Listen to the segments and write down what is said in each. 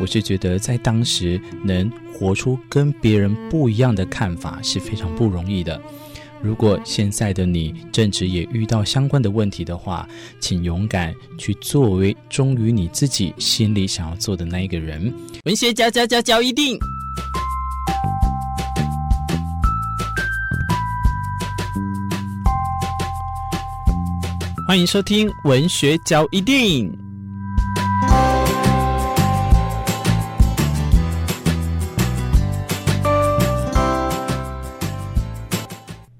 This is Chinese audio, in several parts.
我是觉得在当时能活出跟别人不一样的看法是非常不容易的。如果现在的你正值也遇到相关的问题的话，请勇敢去作为忠于你自己心里想要做的那一个人。文学嚼嚼嚼嚼一定，欢迎收听文学教一定。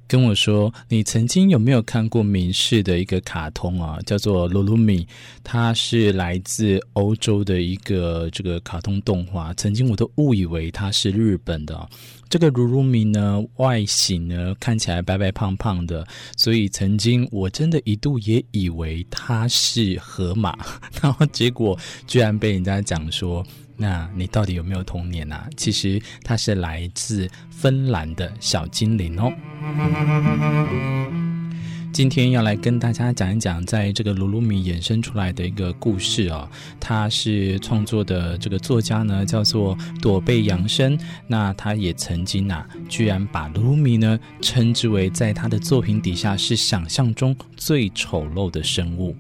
跟我说，你曾经有没有看过民视的一个卡通啊？叫做《噜噜米》，它是来自欧洲的一个这个卡通动画。曾经我都误以为它是日本的。这个噜噜米呢，外形呢看起来白白胖胖的，所以曾经我真的一度也以为它是河马，然后结果居然被人家讲说。那你到底有没有童年啊？其实它是来自芬兰的小精灵哦。今天要来跟大家讲一讲，在这个噜噜米衍生出来的一个故事哦。他是创作的这个作家呢，叫做朵贝扬生。那他也曾经啊，居然把噜噜米呢称之为在他的作品底下是想象中最丑陋的生物。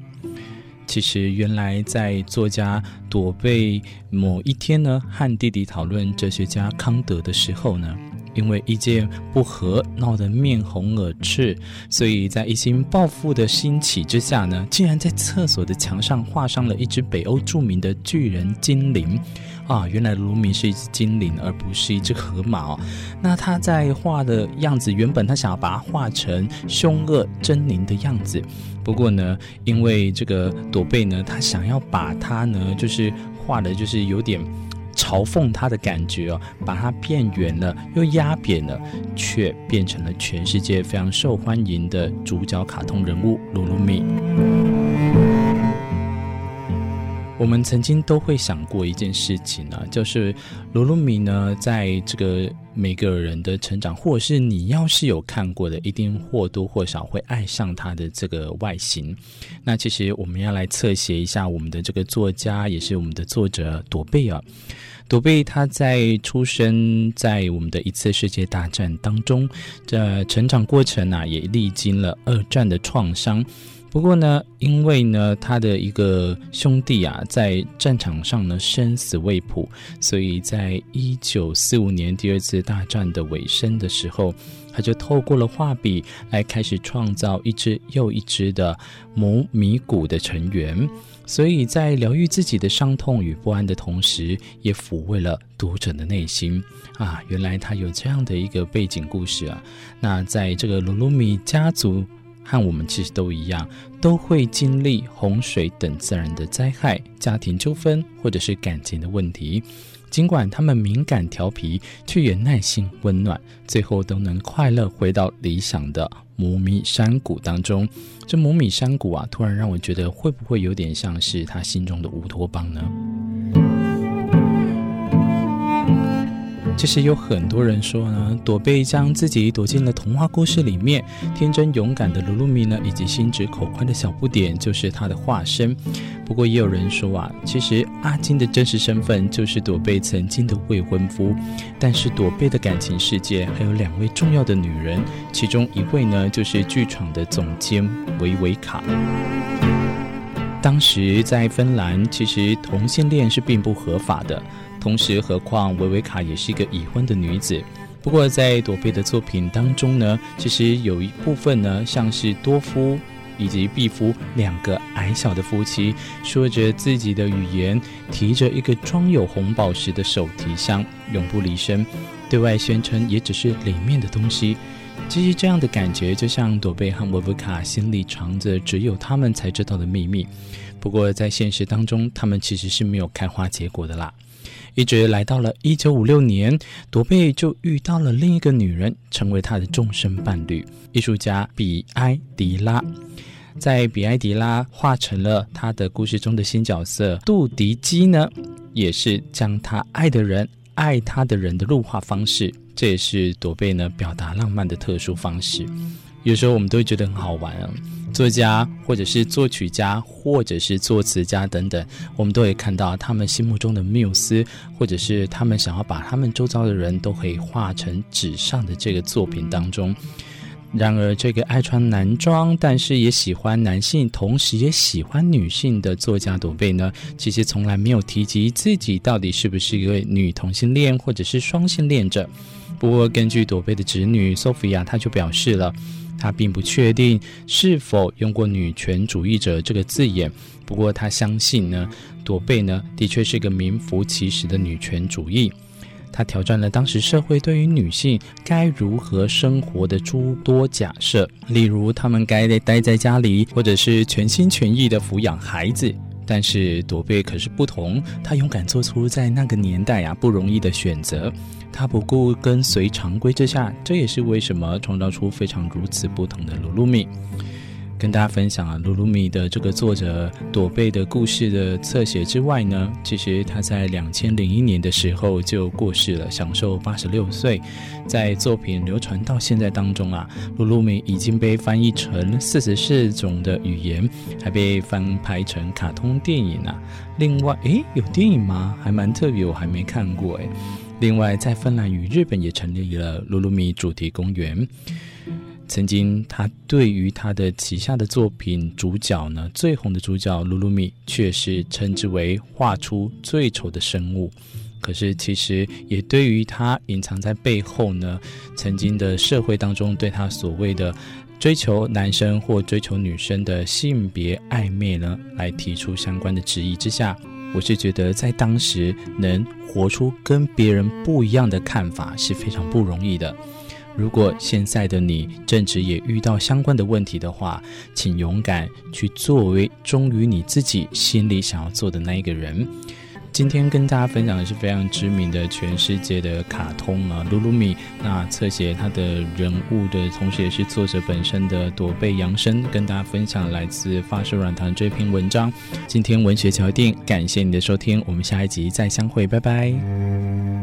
其实，原来在作家朵贝某一天呢，和弟弟讨论哲学家康德的时候呢，因为意见不合，闹得面红耳赤，所以在一心报复的兴起之下呢，竟然在厕所的墙上画上了一只北欧著名的巨人精灵。啊，原来卢米是一只精灵，而不是一只河马哦。那他在画的样子，原本他想要把它画成凶恶狰狞的样子。不过呢，因为这个朵贝呢，他想要把它呢，就是画的，就是有点嘲讽他的感觉哦，把它变圆了，又压扁了，却变成了全世界非常受欢迎的主角卡通人物噜噜米。我们曾经都会想过一件事情呢，就是噜噜米呢，在这个每个人的成长，或者是你要是有看过的，一定或多或少会爱上他的这个外形。那其实我们要来侧写一下我们的这个作家，也是我们的作者朵贝啊。朵贝他在出生在我们的一次世界大战当中，这成长过程啊，也历经了二战的创伤。不过呢，因为呢，他的一个兄弟啊，在战场上呢生死未卜，所以在一九四五年第二次大战的尾声的时候，他就透过了画笔来开始创造一只又一只的母米谷的成员。所以在疗愈自己的伤痛与不安的同时，也抚慰了读者的内心啊！原来他有这样的一个背景故事啊。那在这个噜噜米家族。和我们其实都一样，都会经历洪水等自然的灾害、家庭纠纷或者是感情的问题。尽管他们敏感调皮，却也耐心温暖，最后都能快乐回到理想的母米山谷当中。这母米山谷啊，突然让我觉得，会不会有点像是他心中的乌托邦呢？其实有很多人说呢，朵贝将自己躲进了童话故事里面，天真勇敢的噜噜米呢，以及心直口快的小不点就是他的化身。不过也有人说啊，其实阿金的真实身份就是朵贝曾经的未婚夫。但是朵贝的感情世界还有两位重要的女人，其中一位呢就是剧场的总监维维卡。当时在芬兰，其实同性恋是并不合法的。同时，何况维维卡也是一个已婚的女子。不过，在朵贝的作品当中呢，其实有一部分呢，像是多夫以及毕夫两个矮小的夫妻，说着自己的语言，提着一个装有红宝石的手提箱，永不离身，对外宣称也只是里面的东西。其实，这样的感觉就像朵贝和维维卡心里藏着只有他们才知道的秘密。不过，在现实当中，他们其实是没有开花结果的啦。一直来到了一九五六年，朵贝就遇到了另一个女人，成为他的终身伴侣——艺术家比埃迪拉。在比埃迪拉画成了他的故事中的新角色杜迪基呢，也是将他爱的人爱他的人的入画方式，这也是朵贝呢表达浪漫的特殊方式。有时候我们都会觉得很好玩啊。作家，或者是作曲家，或者是作词家等等，我们都会看到他们心目中的缪斯，或者是他们想要把他们周遭的人都可以画成纸上的这个作品当中。然而，这个爱穿男装，但是也喜欢男性，同时也喜欢女性的作家朵贝呢，其实从来没有提及自己到底是不是一位女同性恋，或者是双性恋者。不过，根据朵贝的侄女 Sophia，她就表示了。她并不确定是否用过“女权主义者”这个字眼，不过她相信呢，朵贝呢的确是个名副其实的女权主义。她挑战了当时社会对于女性该如何生活的诸多假设，例如她们该待在家里，或者是全心全意的抚养孩子。但是朵贝可是不同，她勇敢做出在那个年代啊不容易的选择。她不顾跟随常规之下，这也是为什么创造出非常如此不同的鲁鲁米。跟大家分享啊，噜噜米的这个作者朵贝的故事的侧写之外呢，其实他在两千零一年的时候就过世了，享寿八十六岁。在作品流传到现在当中啊，噜噜米已经被翻译成四十四种的语言，还被翻拍成卡通电影啊。另外，诶，有电影吗？还蛮特别，我还没看过诶。另外，在芬兰与日本也成立了噜噜米主题公园。曾经，他对于他的旗下的作品主角呢，最红的主角噜噜米，却是称之为画出最丑的生物。可是，其实也对于他隐藏在背后呢，曾经的社会当中对他所谓的追求男生或追求女生的性别暧昧呢，来提出相关的质疑之下。我是觉得，在当时能活出跟别人不一样的看法是非常不容易的。如果现在的你正值也遇到相关的问题的话，请勇敢去作为忠于你自己心里想要做的那一个人。今天跟大家分享的是非常知名的全世界的卡通啊，噜噜米。那侧写他的人物的同时，也是作者本身的朵贝杨生，跟大家分享来自发射软糖这篇文章。今天文学桥定，感谢你的收听，我们下一集再相会，拜拜。